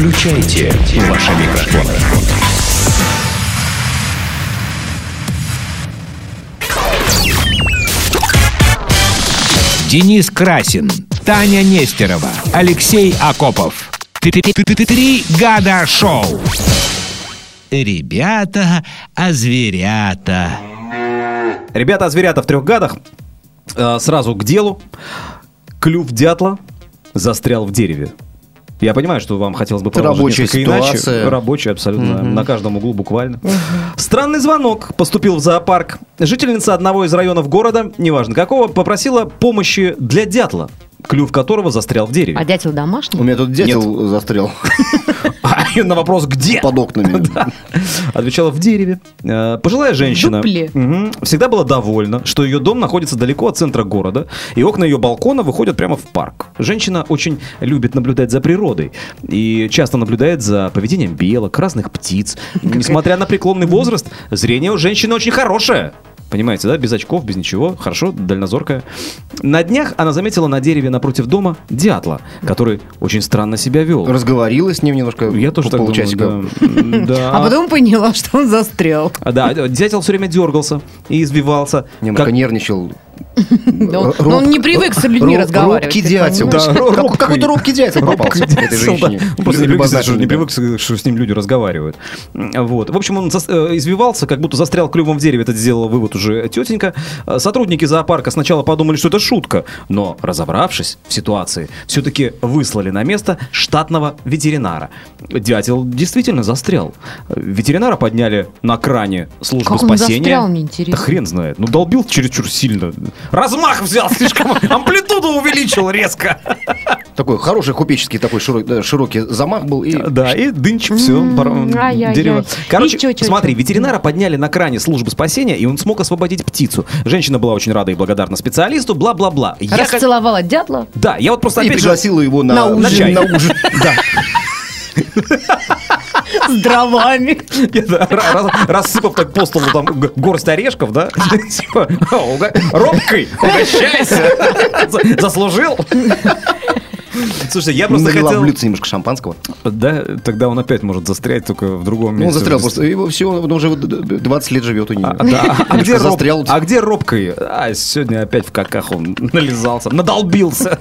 Включайте ваши микрофоны. Денис Красин, Таня Нестерова, Алексей Акопов. Три года шоу. Ребята, а зверята. Ребята, а зверята в трех гадах. Э, Сразу к делу. Клюв дятла застрял в дереве. Я понимаю, что вам хотелось бы продолжить несколько ситуация. иначе. Рабочая, абсолютно. На каждом углу буквально. Странный звонок поступил в зоопарк. Жительница одного из районов города, неважно какого, попросила помощи для дятла, клюв которого застрял в дереве. А дятел домашний? У меня тут дятел застрял А на вопрос «Где?» под окнами. Отвечала в дереве. Э, Пожилая женщина всегда была довольна, что ее дом находится далеко от центра города, и окна ее балкона выходят прямо в парк. Женщина очень любит наблюдать за природой и часто наблюдает за поведением белок, разных птиц. Несмотря на преклонный возраст, зрение у женщины очень хорошее. Понимаете, да? Без очков, без ничего. Хорошо, дальнозоркая. На днях она заметила на дереве напротив дома дятла, который очень странно себя вел. Разговорилась с ним немножко. Я тоже по- так думаю, да. Да. А потом поняла, что он застрял. А, Да, дятел все время дергался и избивался. Немножко Как- нервничал. Но Роб- но он не привык с людьми роб- разговаривать. Робкий дятел. Как-. Какой-то робкий дятел попался этой женщине. Он просто не привык, что, не Любознательный, привык, что с ним люди разговаривают. Вот. В общем, он э, извивался, как будто застрял клювом в дереве. Это сделала вывод уже тетенька. Э, Сотрудники зоопарка сначала подумали, что это шутка, но, разобравшись в ситуации, все-таки выслали на место штатного ветеринара. Дятел действительно застрял. Ветеринара подняли на кране службы Как он спасения. застрял, мне интересно. Да хрен знает. Ну, долбил чересчур сильно. Размах взял слишком. Амплитуду увеличил резко. Такой хороший купеческий такой широкий замах был. И Да, и дынч, все, дерево. Короче, смотри, ветеринара подняли на кране службы спасения, и он смог освободить птицу. Женщина была очень рада и благодарна специалисту, бла-бла-бла. Я Расцеловала дятла. Да, я вот просто и опять же... пригласила его на, на ужин. На ужин. Да. С дровами. Рассыпав так по столу там горсть орешков, да? Типа, «О, уга- Робкой, угощайся. За- Заслужил. Слушайте, я просто Налила хотел... блюдце немножко шампанского. Да, тогда он опять может застрять только в другом месте. Ну, он застрял просто. Его все, он уже вот 20 лет живет у нее. А, да. а, где застрял. а где робкой? А, сегодня опять в каках он нализался, надолбился.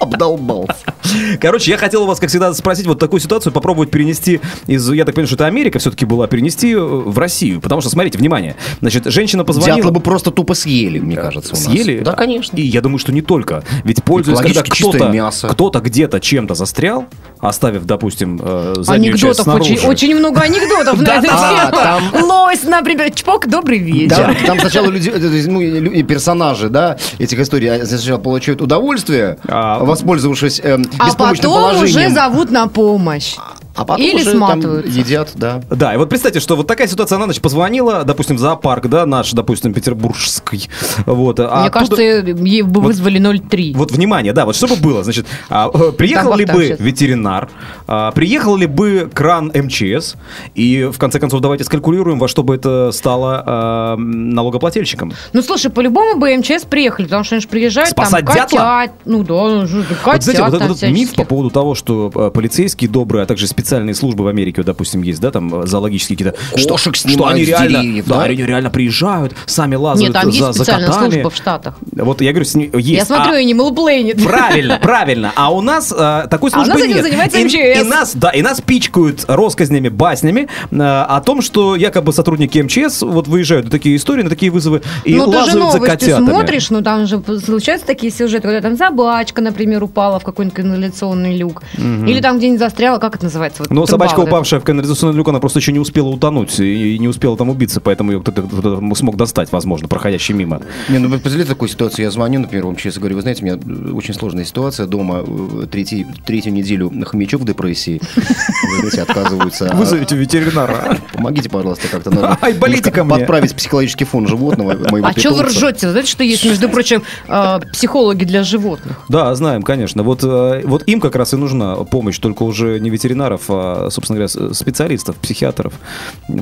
Обдолбался. Короче, я хотел у вас, как всегда, спросить вот такую ситуацию, попробовать перенести из, я так понимаю, что это Америка все-таки была, перенести э, в Россию. Потому что, смотрите, внимание, значит, женщина позвонила... Дятла бы просто тупо съели, мне кажется, у нас. Съели? Да, конечно. И я думаю, что не только. Ведь пользуясь, когда кто-то, кто-то где-то чем-то застрял, оставив, допустим, э, заднюю часть Анекдотов снаружи. очень, очень много анекдотов на эту А, тему. Лось, например. Чпок, добрый вечер. Там, сначала люди, э, ну, персонажи, да, этих историй они сначала получают удовольствие, А- воспользовавшись эм, А потом уже зовут на помощь. А потом или уже там сматываются. едят, да. Да, и вот представьте, что вот такая ситуация, она, значит, позвонила, допустим, в зоопарк, да, наш, допустим, петербургский, вот. а Мне оттуда- кажется, ей бы Вот- вызвали 0,3. Вот внимание, да, вот что бы было, значит, а, э, приехал Там ли Бахтам бы сейчас. ветеринар, а, приехал ли бы кран МЧС, и в конце концов давайте скалькулируем, во что бы это стало а, налогоплательщиком. Ну, слушай, по-любому бы МЧС приехали, потому что они же приезжают Спасать там дятла? котят. Ну да, ну, котят Вот, знаете, вот там этот миф по поводу того, что э, полицейские добрые, а также специальные службы в Америке, вот, допустим, есть, да, там э, зоологические какие-то, что, что они реально, деревьев, да, да? они реально приезжают, сами лазают Нет, там за, есть за специальная котами. служба в Штатах. Вот я говорю, с ней- есть. Я смотрю, а- Animal Planet. Правильно, правильно. А у нас э, такой А у службы нас этим нет. занимается и, МЧС. и нас, да, и нас пичкают россказнями, баснями э, о том, что якобы сотрудники МЧС вот выезжают на такие истории, на такие вызовы и ну, ты же лазают за новости котятами. смотришь, ну, там же случаются такие сюжеты, когда там собачка, например, упала в какой-нибудь канализационный люк. Или там где-нибудь застряла, как это называется? Вот Ну, труба собачка, вот упавшая в канализационный люк, она просто еще не успела утонуть и не успела там убиться, поэтому ее кто-то, кто-то смог достать, возможно, проходящий мимо. Не, ну вы представляете такую ситуацию? Я звоню, например, вам честно говорю, вы знаете, у меня э, очень сложная ситуация дома. э, Третий, третью неделю хомячок в депрессии. Вы знаете, отказываются. а- Вызовите ветеринара. Помогите, пожалуйста, как-то надо Ай, болите ко мне. подправить психологический фон животного, А что вы ржете? Знаете, что есть, между прочим, э, психологи для животных? Да, знаем, конечно. Вот, э, вот им как раз и нужна помощь, только уже не ветеринаров, а, собственно говоря, с- специалистов, психиатров.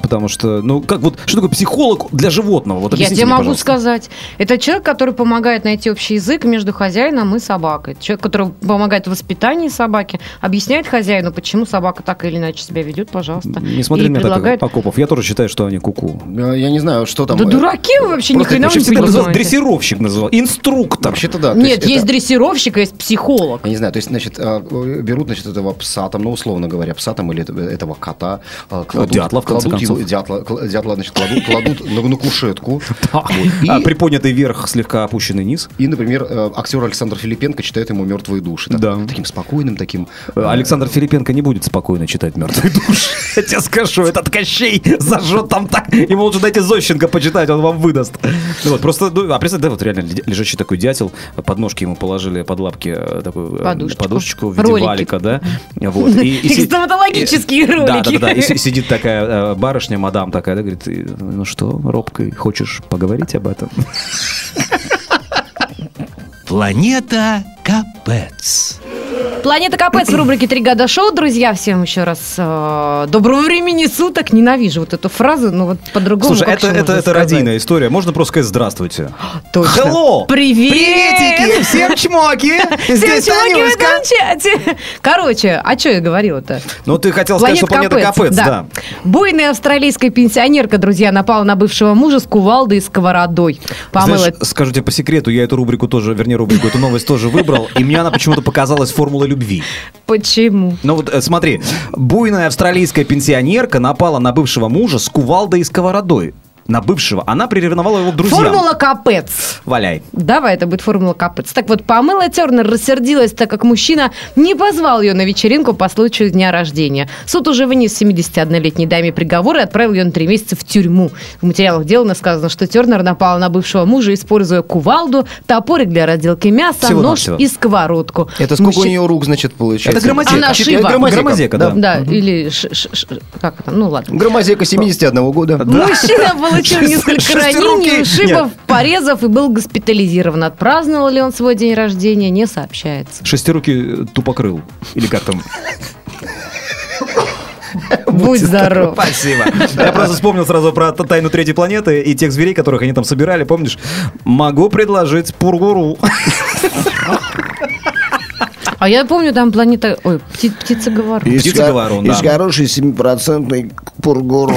Потому что, ну, как вот, что такое психолог для животного? Вот Я тебе мне, могу пожалуйста. сказать. Это человек, который помогает найти общий язык между хозяином и собакой. Человек, который помогает в воспитании собаки, объясняет хозяину, почему собака так или иначе себя ведет, пожалуйста. Не смотри на предлагает... так, Акопов. Я тоже считаю, что они куку. Э, Я не знаю, что там. Да э, дураки вы вообще ни хрена не понимаете. дрессировщик называл, инструктор. Вообще-то да. Нет, есть это- дрессировщик, а есть психолог. Я не знаю, то есть, значит, а, берут, значит, этого пса, там, ну, условно говоря, пса там или это- этого кота, а, кладут, дятла, в конце кладут его, концов. дятла, кла- дятла, значит, кладут, кладут на, на кушетку. Вот, и, А, приподнятый вверх, слегка опущенный низ. и, например, э, актер Александр Филипенко читает ему «Мертвые души». Так- Да. Таким спокойным, таким... Э, Александр Филипенко не будет спокойно читать «Мертвый душ». Я тебе скажу, этот Кощей зажжет там так. Ему лучше дайте Зощенко почитать, он вам выдаст. Ну вот, просто, ну, а представь, да, вот реально лежачий такой дятел, под ножки ему положили под лапки э, такую э, Подушечку. подушечку в виде Ролики. валика, да? Вот. И- и Стоматологические и- Да, да, ролики. да, да. И си- сидит такая э, барышня, мадам такая, да, говорит, «И, ну что, робкой, хочешь поговорить об этом? Планета Капец. Планета Капец в рубрике «Три года шоу». Друзья, всем еще раз э, доброго времени суток. Ненавижу вот эту фразу, но вот по-другому Слушай, это, это, это сказать? родийная история. Можно просто сказать «здравствуйте». Точно. Hello! Привет! Всем чмоки! Всем чуваки в этом чате. Короче, а что я говорила-то? Ну, ты хотел сказать, что планета Капец, да. Буйная австралийская пенсионерка, друзья, напала на бывшего мужа с кувалдой и сковородой. Помыла Знаешь, скажу тебе по секрету, я эту рубрику тоже, вернее, рубрику, эту новость тоже выбрал, и мне она почему-то показалась формулой любви. Почему? Ну вот э, смотри, буйная австралийская пенсионерка напала на бывшего мужа с кувалдой и сковородой. На бывшего. Она приревновала его к друзьям. Формула Капец. Валяй. Давай, это будет формула Капец. Так вот, Памела Тернер рассердилась, так как мужчина не позвал ее на вечеринку по случаю дня рождения. Суд уже вынес 71-летней даме приговор и отправил ее на три месяца в тюрьму. В материалах дела сказано, что Тернер напала на бывшего мужа, используя кувалду, топорик для разделки мяса, Всего-навсего. нож и сковородку. Это сколько Мужчина- у нее рук, значит, получается? Это громозека. Она Это шива. Громозека, да. Да, или... ш- ш- ш- как это? Ну, ладно. Громозека 71 года. Мужчина получил несколько ранений, ушибов, порезов и был госпитализирован. Отпраздновал ли он свой день рождения, не сообщается. Шестируки тупокрыл. Или как там? Будь здоров. Спасибо. Я просто вспомнил сразу про тайну третьей планеты и тех зверей, которых они там собирали. Помнишь? Могу предложить пургуру. А я помню, там планета... Ой, пти- птица-говорун. Птица-говорун, ко- Из да. хорошей 7% пургуру.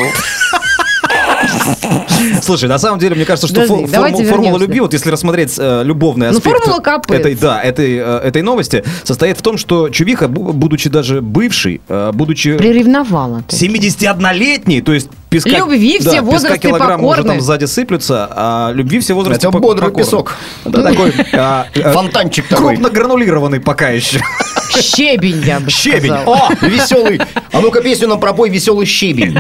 Слушай, на самом деле, мне кажется, что Подожди, фо- форму- формула любви, вот если рассмотреть э, любовный Ну, аспект формула капает. этой, да, этой, э, этой новости, состоит в том, что Чувиха, бу- будучи даже бывший, э, будучи Приревновала. ты. 71-летний, то есть песка, Любви все да, возрасты песка килограмма уже покорны. там сзади сыплются, а любви все возрасты Это пок- бодрый покорны. песок. Да, такой а, э, Фонтанчик такой. крупно гранулированный пока еще. Щебень, я бы Щебень. сказала. О, веселый. А ну-ка песню нам пропой «Веселый щебень».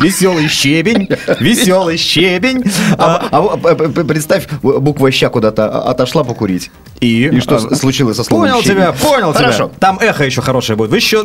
Веселый щебень, веселый щебень. А, а, а, п- представь, буква «ща» куда-то отошла покурить. И, И что а, случилось со словом Понял «щебень»? тебя, понял тебя. Хорошо. Там эхо еще хорошее будет. Вы еще...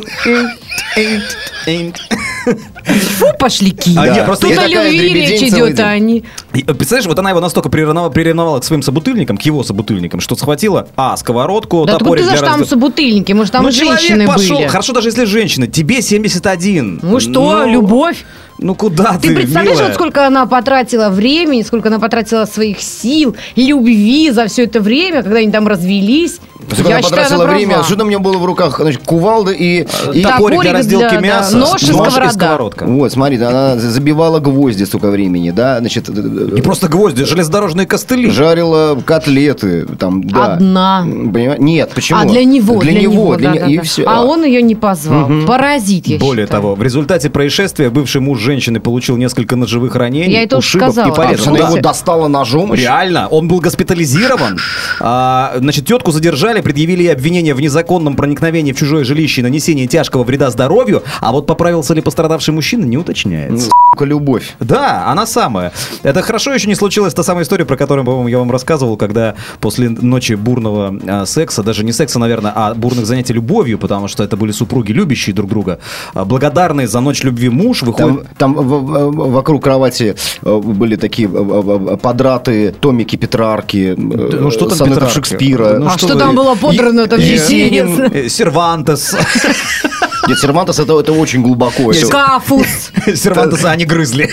Фу, пошляки. А, Да. нет, просто Тут о любви речь идет, а они... Э, Представляешь, вот она его настолько приревновала, приревновала к своим собутыльникам, к его собутыльникам, что схватила, а, сковородку, Да топорик ты для там собутыльники, может, там ну, женщины пошел, были. хорошо, даже если женщина, тебе 71. Ну что, Ну, любовь? Ну куда ты, Ты представляешь, милая? вот сколько она потратила времени, сколько она потратила своих сил, любви за все это время, когда они там развелись. Сколько Я она считаю, потратила она время, права. что там у нее было в руках? Значит, кувалда и... и- Топорик для разделки для- да, мяса, нож и сковорода. сковородка. Вот, смотри, она забивала гвозди столько времени, да, значит... Не просто гвозди, железнодорожные костыли. Жарила котлеты, там, да. Одна. Понимаешь? Нет, почему? А для него, Для, него, для да, не- да, и да. все. А он ее не позвал. Паразит, я Более считаю. того, в результате происшествия бывший муж женщины получил несколько ножевых ранений, Я это уже ушибов сказала. и порезов. Она Да. его достала ножом. Реально, он был госпитализирован. А, значит, тетку задержали, предъявили ей обвинение в незаконном проникновении в чужое жилище и нанесении тяжкого вреда здоровью. А вот поправился ли пострадавший мужчина, не уточняется. Сука, любовь. Да, она самая. Это хорошо еще не случилась та самая история, про которую, по-моему, я вам рассказывал, когда после ночи бурного а, секса, даже не секса, наверное, а бурных занятий любовью, потому что это были супруги, любящие друг друга, а, благодарные за ночь любви муж выходит... Там, там в- в- вокруг кровати э, были такие э, подраты, томики Петрарки, э, ну что там Петрарка? Шекспира. Ну а что что, там было подрано, там Е- интересно. Э, Сервантес. Нет, Сервантес это, это очень глубоко. Это- Скафус. Сервантеса они грызли.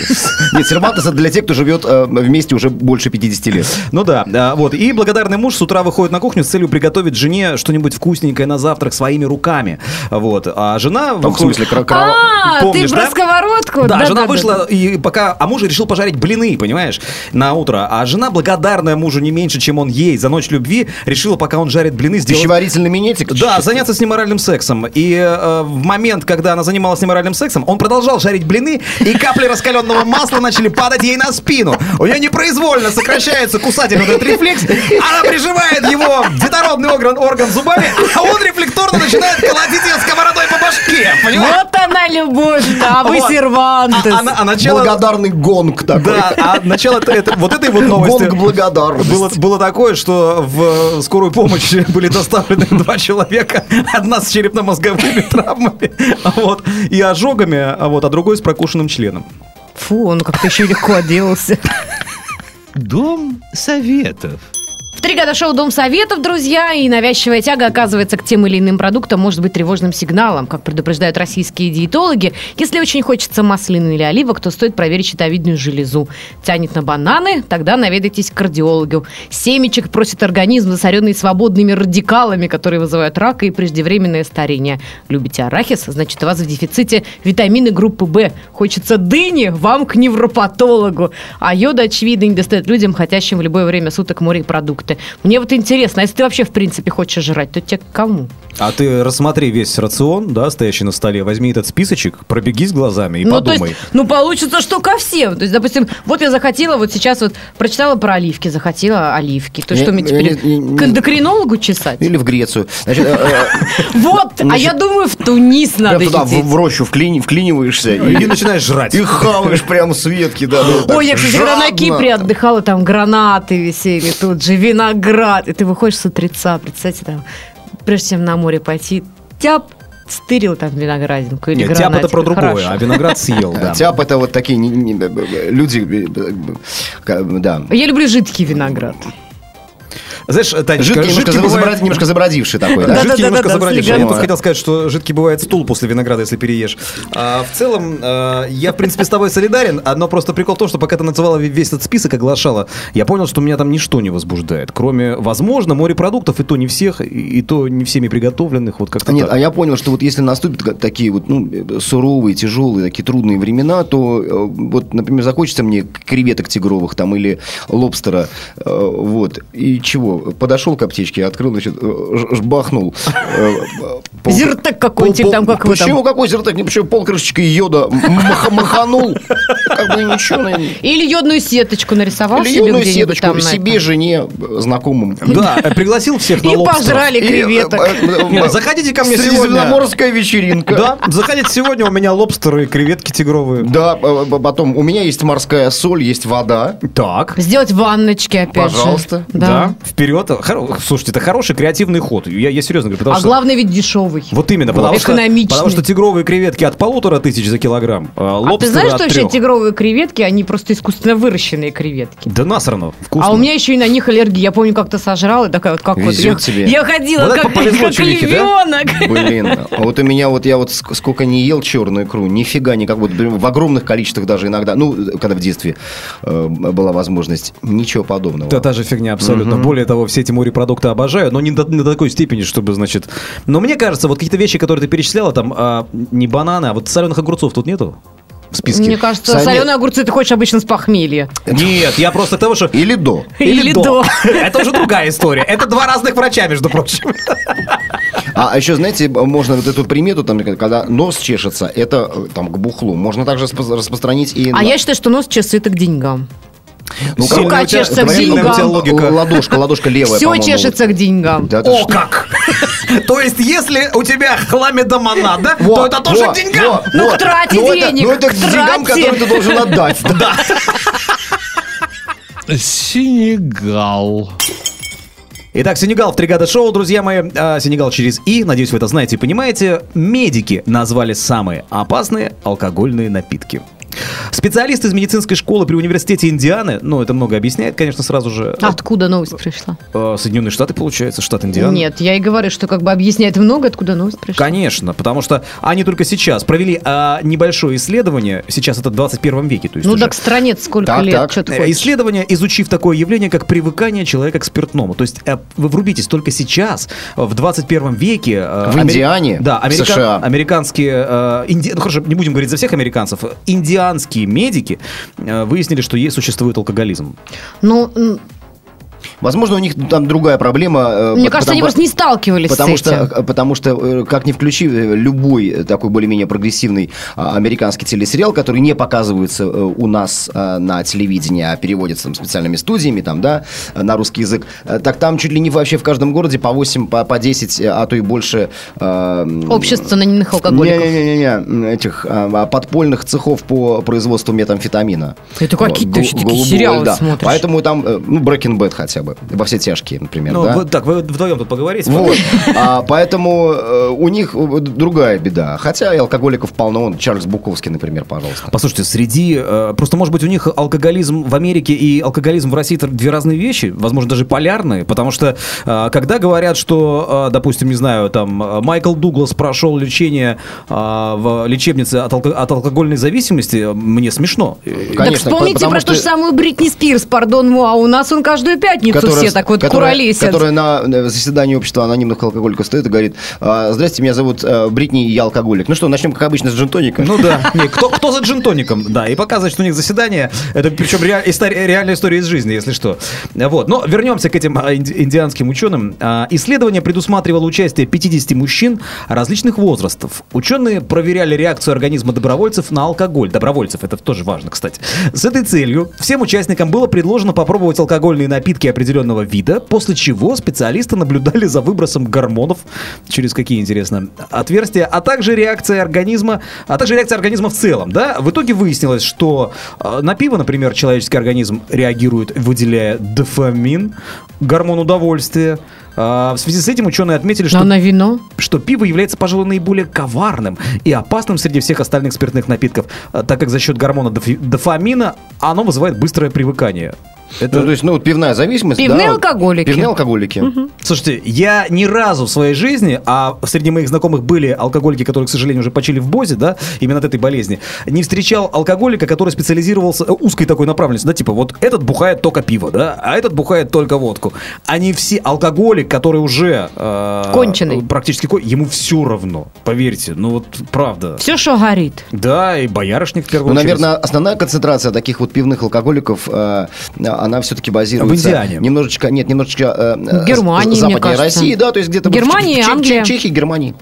Нет, Сервантес это для тех, кто живет э, вместе уже больше 50 лет. Ну да, а, вот. И благодарный муж с утра выходит на кухню с целью приготовить жене что-нибудь вкусненькое на завтрак своими руками. Вот. А жена... Там, в смысле, кра- А, ты Помнишь, про сковородку? Да, жена вышла и пока, а муж решил пожарить блины, понимаешь, на утро. А жена, благодарная мужу не меньше, чем он ей за ночь любви, решила, пока он жарит блины, сделать... Пищеварительный минетик? Да, заняться с ним моральным сексом. И э, в момент, когда она занималась с ним моральным сексом, он продолжал жарить блины, и капли раскаленного масла начали падать ей на спину. У нее непроизвольно сокращается кусательный этот рефлекс. Она прижимает его детородный орган, орган зубами, а он рефлекторно начинает колотить ее сковородой по башке. Понимаешь? Вот она любовь-то, а вы Вот. сервантес. А, а а начало... Благодарный гонг такой. Да, а начало это- это- вот этой вот новости... Гонг благодарности. Было, было такое, что в скорую помощь были доставлены два человека. Одна с черепно-мозговыми травмами вот, и ожогами, а, вот, а другой с прокушенным членом. Фу, он как-то еще легко отделался. Дом советов. В три года шоу «Дом советов», друзья, и навязчивая тяга, оказывается, к тем или иным продуктам может быть тревожным сигналом. Как предупреждают российские диетологи, если очень хочется маслины или оливок, то стоит проверить щитовидную железу. Тянет на бананы, тогда наведайтесь к кардиологу. Семечек просит организм, засоренный свободными радикалами, которые вызывают рак и преждевременное старение. Любите арахис, значит, у вас в дефиците витамины группы В. Хочется дыни, вам к невропатологу. А йода, очевидно, не достает людям, хотящим в любое время суток морепродукты. Мне вот интересно, а если ты вообще в принципе хочешь жрать, то тебе к кому? А ты рассмотри весь рацион, да, стоящий на столе, возьми этот списочек, пробегись глазами и ну, подумай. то есть, ну, получится, что ко всем. То есть, допустим, вот я захотела, вот сейчас вот прочитала про оливки, захотела оливки. То что мне не- теперь не- не- к эндокринологу чесать? Или в Грецию. Э, э, Вот, а я думаю, в Тунис прям надо туда, в, рощу вклини- вклиниваешься И начинаешь жрать. и хаваешь прямо с ветки. Да, Ой, я, кстати, когда на. Кипре отдыхала, там гранаты висели, тут же виноград. И ты выходишь с утреца, представьте, там, прежде чем на море пойти, тяп, стырил там виноградинку или Нет, тяп это про другое, Хорошо. а виноград съел, да. Тяп это вот такие не- не- люди, э, э, ка- да. Я люблю жидкий виноград. Знаешь, Танечка, Жидкий, немножко, жидкий бывает- заброд- немножко забродивший такой, да. Да, Жидкий да, немножко да, с Я тут хотел сказать, что жидкий бывает стул после винограда, если переешь. А, в целом, а, я, в принципе, с тобой солидарен, но просто прикол в том, что пока ты называла весь этот список, оглашала, я понял, что меня там ничто не возбуждает, кроме, возможно, морепродуктов, и то не всех, и, то не всеми приготовленных, вот как-то Нет, так. а я понял, что вот если наступят такие вот ну, суровые, тяжелые, такие трудные времена, то э, вот, например, захочется мне креветок тигровых там или лобстера, э, вот, и чего? Подошел к аптечке, открыл, значит, э, жбахнул. э, Зиртек какой-нибудь там, как вы. Почему какой зиртек? Не почему пол крышечкой йода мах- маханул. Как бы ничего. Или йодную сеточку нарисовал Или себе йодную сеточку себе, жене, знакомым. Да, пригласил всех на И пожрали И, креветок. э, э, заходите ко мне сегодня. Средиземноморская вечеринка. Да, заходите сегодня, у меня лобстеры, креветки тигровые. Да, потом у меня есть морская соль, есть вода. Так. Сделать ванночки опять же. Пожалуйста. Да, вперед. Хоро- Слушайте, это хороший креативный ход. Я, я серьезно говорю, потому А что... главное ведь дешевый. Вот именно, потому что, Экономичный. потому что тигровые креветки от полутора тысяч за килограмм, а А ты знаешь, что вообще тигровые креветки, они просто искусственно выращенные креветки. Да насрано, вкусно. А у меня еще и на них аллергия. Я помню, как-то сожрала, такая вот как вот. Везет Я, тебе. я ходила Вот как, как чувихе, да? львенок. Блин, а вот у меня вот я вот ск- сколько не ел черную икру, нифига никак, вот в огромных количествах даже иногда, ну, когда в детстве э, была возможность, ничего подобного. Это та же фигня абсолютно. Более того, все эти морепродукты обожаю, но не до, не до такой степени, чтобы, значит... Но мне кажется, вот какие-то вещи, которые ты перечисляла, там, а, не бананы, а вот соленых огурцов тут нету в списке? Мне кажется, Саня- соленые огурцы ты хочешь обычно с похмелья. Нет, я просто к тому, что... Или до. Или до. Это уже другая история. Это два разных врача, между прочим. А а еще, знаете, можно вот эту примету, там, когда нос чешется, это э, там к бухлу. Можно также распространить и... А на- я считаю, что нос чешется это к деньгам. Ну, Сильная рука чешется к сильная у тебя деньгам. логика. Ладошка, ладошка левая, Все чешется к деньгам. О, что? как! То есть, если у тебя хламидомонада, то это тоже к деньгам. Ну, к трате Ну, это- денег, Ну, это к деньгам, которые ты должен отдать. Да. Сенегал. Итак, Сенегал в три года шоу, друзья мои. А, Сенегал через И, надеюсь, вы это знаете и понимаете. Медики назвали самые опасные алкогольные напитки. Специалист из медицинской школы при университете Индианы, ну, это много объясняет, конечно, сразу же. Откуда новость пришла? Э, Соединенные Штаты, получается, штат Индиана. Нет, я и говорю, что как бы объясняет много, откуда новость пришла. Конечно, потому что они только сейчас провели а, небольшое исследование, сейчас это в 21 веке, то есть Ну уже- так странец сколько Так, лет, так. что ты Э, хочешь? Исследование, изучив такое явление, как привыкание человека к спиртному. То есть э, вы врубитесь только сейчас, в 21 веке... В Индиане, Да, америка- США. американские... э, инди- Ну хорошо, не будем говорить за всех американцев. Индианские медики э, выяснили, что есть, существует алкоголизм. Ну, Возможно, у них там другая проблема. э, мне по- кажется, потому- они просто не сталкивались Потому с этим. что, потому что, э, как ни включи э, любой э, такой более-менее прогрессивный а, американский телесериал, который не показывается э, у нас э, на телевидении, а переводится там, специальными студиями, там, да, э, на русский язык, э, так там чуть ли не вообще в каждом городе по 8, по, по 10, э, а то и больше... э, Общество анонимных алкоголиков. Не-не-не, этих а, подпольных цехов по производству метамфетамина. Это какие Вот, еще такие сериалы да. смотришь? Поэтому там, э, ну, Breaking Bad хотя бы, во все тяжкие, например, Ну, да? вот так, вы вдвоем тут поговорите. Вот. А, поэтому э, у них э, другая беда. Хотя и алкоголиков полно. Он, Чарльз Буковский, например, пожалуйста. Послушайте, среди... э, просто, может быть, у них алкоголизм в Америке и алкоголизм в России это две разные вещи, возможно, даже полярные, потому что э, когда говорят, что, э, допустим, не знаю, там, э, Майкл Дуглас прошел лечение э, в лечебнице от, алко- от алкогольной зависимости, мне смешно. Э, Так Конечно, вспомните потому про что- ту же самую Бритни Спирс, пардон, а у нас он каждую пятницу все так вот которая, куролесят. которая на э, заседании общества анонимных алкоголиков стоит и говорит, «А, здрасте, меня зовут э, Бритни, и я алкоголик. Ну что, начнем, как обычно, с джинтоника. Ну да, не, кто, кто за джинтоником, да, и показывает, что у них заседание, это причем реаль- история- реальная история из жизни, если что. Вот, но вернемся к этим а, инди- индианским ученым. А, Исследование предусматривало участие 50 мужчин различных возрастов. Ученые проверяли реакцию организма добровольцев на алкоголь. Добровольцев, это тоже важно, кстати. С этой целью всем участникам было предложено попробовать алкогольные напитки определенного вида, после чего специалисты наблюдали за выбросом гормонов, через какие, интересно, отверстия, а также реакция организма, а также реакция организма в целом, да? В итоге выяснилось, что э, на пиво, например, человеческий организм реагирует, выделяя дофамин, гормон удовольствия. А, в связи с этим ученые отметили, что на вино? что пиво является, пожалуй, наиболее коварным и опасным среди всех остальных спиртных напитков, э, так как за счет гормона дофамина оно вызывает быстрое привыкание. Это, Ну, то есть, ну, пивная зависимость. Пивные да, алкоголики. Пивные алкоголики. Слушайте, я ни разу в своей жизни, а среди моих знакомых были алкоголики, которые, к сожалению, уже почили в БОЗе, да, именно от этой болезни, не встречал алкоголика, который специализировался э, узкой такой направленностью, да, типа вот этот бухает только пиво, да, а этот бухает только водку. Они все, алкоголик, который уже... э, Конченый. Практически, ему все равно, поверьте, ну вот правда. Все, что горит. Да, и боярышник в первую Ну, очередь. наверное, основная концентрация таких вот пивных алкоголиков, э, она все-таки базируется... В Индиане. Немножечко, нет, немножечко... э, э, Германии, кажется. России, да, то есть где-то... Чех- Англия. Чехии, Германии.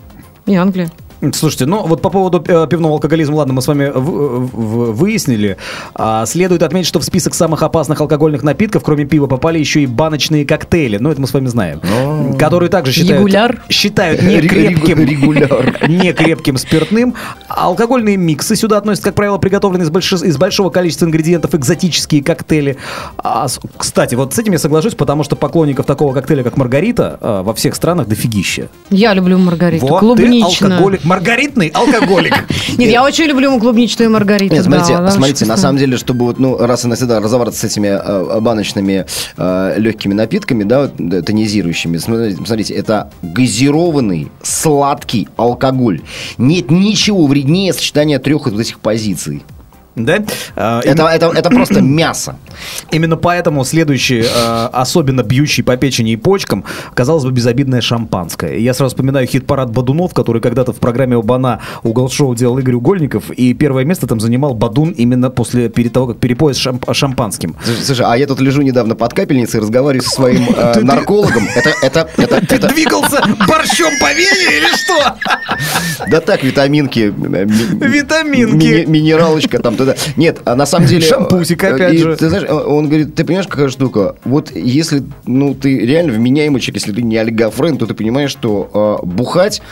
И Англия. Слушайте, ну вот по поводу э, пивного алкоголизма, ладно, мы с вами выяснили. А, следует отметить, что в список самых опасных алкогольных напитков, кроме пива, попали еще и баночные коктейли. Ну, это мы с вами знаем. Которые также считают, Регуляр. считают не крепким, регуляр. не крепким спиртным. А Алкогольные миксы сюда относят, как правило, приготовленные из, больш- из большого количества ингредиентов, экзотические коктейли. А, кстати, вот с этим я соглашусь, потому что поклонников такого коктейля, как Маргарита, а, во всех странах дофигища. Я люблю маргариту. Вот ты клубничную. алкоголик. Маргаритный алкоголик. Нет, я очень люблю клубничную маргариту. Нет, смотрите, да, смотрите, на самом деле, чтобы вот, ну, раз и навсегда разобраться с этими э, баночными э, легкими напитками, да, да, тонизирующими, смотрите, смотрите, это газированный сладкий алкоголь. Нет ничего вреднее сочетания трех вот этих позиций. Да? А, Это, это, это просто мясо. Именно поэтому следующий, э, особенно бьющий по печени и почкам, казалось бы, безобидное шампанское. Я сразу вспоминаю хит-парад Бадунов, который когда-то в программе Убана угол шоу делал Игорь Угольников, и первое место там занимал Бадун именно после, перед того, как перепояс шамп- шампанским. Слушай, слушай, а я тут лежу недавно под капельницей, разговариваю со своим э, наркологом. Это, это, это, Ты это, двигался борщом по вене или что? да так, витаминки. э, ми- Витаминки. ми- минералочка там туда. Нет, а на самом деле... Шампусик, э, опять и же. Ты знаешь, э, он говорит, ты понимаешь, какая штука? Вот если, ну, ты реально вменяемый человек, если ты не олигофрен, то ты понимаешь, что э, бухать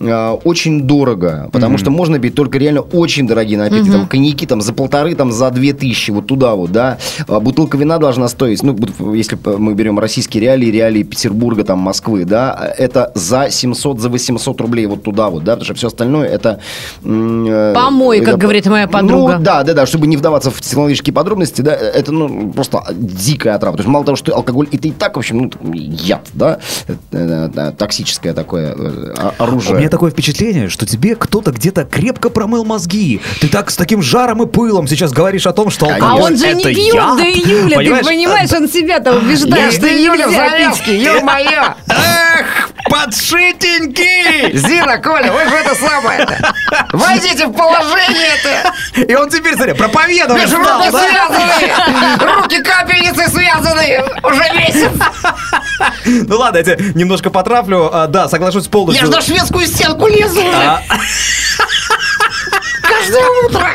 э, очень дорого, потому что можно пить только реально очень дорогие напитки, там, коньяки, там, за полторы, там, за две тысячи, вот туда вот, да. А бутылка вина должна стоить, ну, вот если мы берем российские реалии, реалии Петербурга, там, Москвы, да, это за 700, за 800 рублей вот туда вот, да, потому что все остальное это... э, Помой, как это- говорит моя подруга. Ну, Да, да, да, чтобы не вдаваться в технологические подробности, да, это ну, просто дикая отрава. То есть мало того, что алкоголь это и так, в общем, ну, яд, да, э, э, токсическое такое э, о- У оружие. меня такое впечатление, что тебе кто-то где-то крепко промыл мозги. Ты так с таким жаром и пылом сейчас говоришь о том, что А А алкоголь он же не пьет яд. до июля, Понимаешь? ты понимаешь, он себя-то убеждает, что нельзя пить. ё-моё! Эх, подшитенький! Зина, Коля, вы же это самое-то! Войдите в положение-то! И он теперь, смотри, проповедовать Между стал, руки да? связаны! Руки капельницы связаны! Уже месяц! Ну ладно, я тебя немножко потрафлю. А, Да, соглашусь Я полностью. же на шведскую стенку лезу! А, Каждое утро!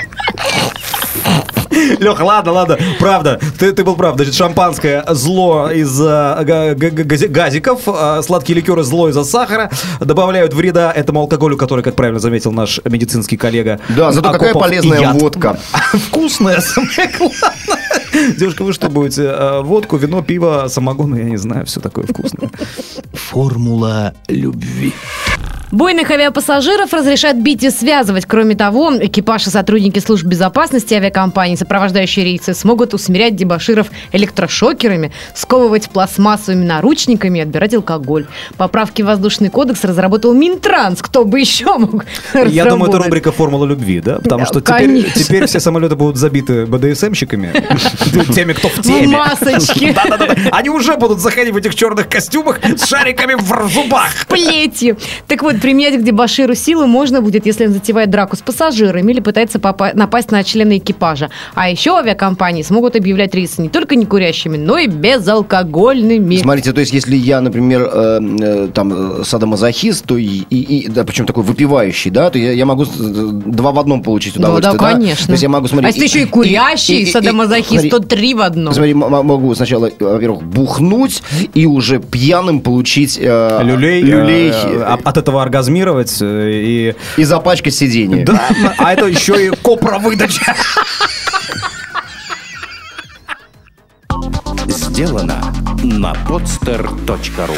Леха, ладно, ладно, правда, ты, ты был прав. Значит, шампанское зло га- гази- газиков, а сладкие ликеры зло из-за сахара, добавляют вреда этому алкоголю, который, как правильно заметил наш медицинский коллега. Да, зато какая Акопов, полезная яд. водка. Вкусная, самое главное. Девушка, вы что будете? А, Водку, вино, пиво, самогон, я не знаю, все такое вкусное. Формула любви. Бойных авиапассажиров разрешат бить и связывать. Кроме того, экипаж и сотрудники служб безопасности авиакомпаний, сопровождающие рейсы, смогут усмирять дебаширов электрошокерами, сковывать пластмассовыми наручниками и отбирать алкоголь. Поправки в воздушный кодекс разработал Минтранс. Кто бы еще мог Я думаю, это рубрика «Формула любви», да? Потому что теперь, теперь все самолеты будут забиты БДСМщиками, теми, кто в теме. Да-да-да. Они уже будут заходить в этих черных костюмах с шариками в зубах. плетью. Так вот, применять к дебаширу силы можно будет, если он затевает драку с пассажирами или пытается попа- напасть на члена экипажа. А еще авиакомпании смогут объявлять рейсы не только не курящими, но и безалкогольными. Смотрите, то есть, если я, например, э, э, там, э, садомазохист, то и, и- и- да, причем такой выпивающий, да, то я, я могу э, два в одном получить Ну да, удовольствие. конечно. То есть я могу смотреть. а если еще и курящий садомазохист, смотри, то три в одном. Смотри, могу сначала, во-первых, бухнуть и уже пьяным получить э, Люлей, люлей э, э, от этого оргазмировать э, и... и запачкать сиденье. Да, а это еще и копровыдача. Сделано на podster.ru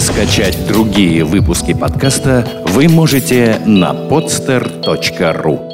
Скачать другие выпуски подкаста вы можете на podster.ru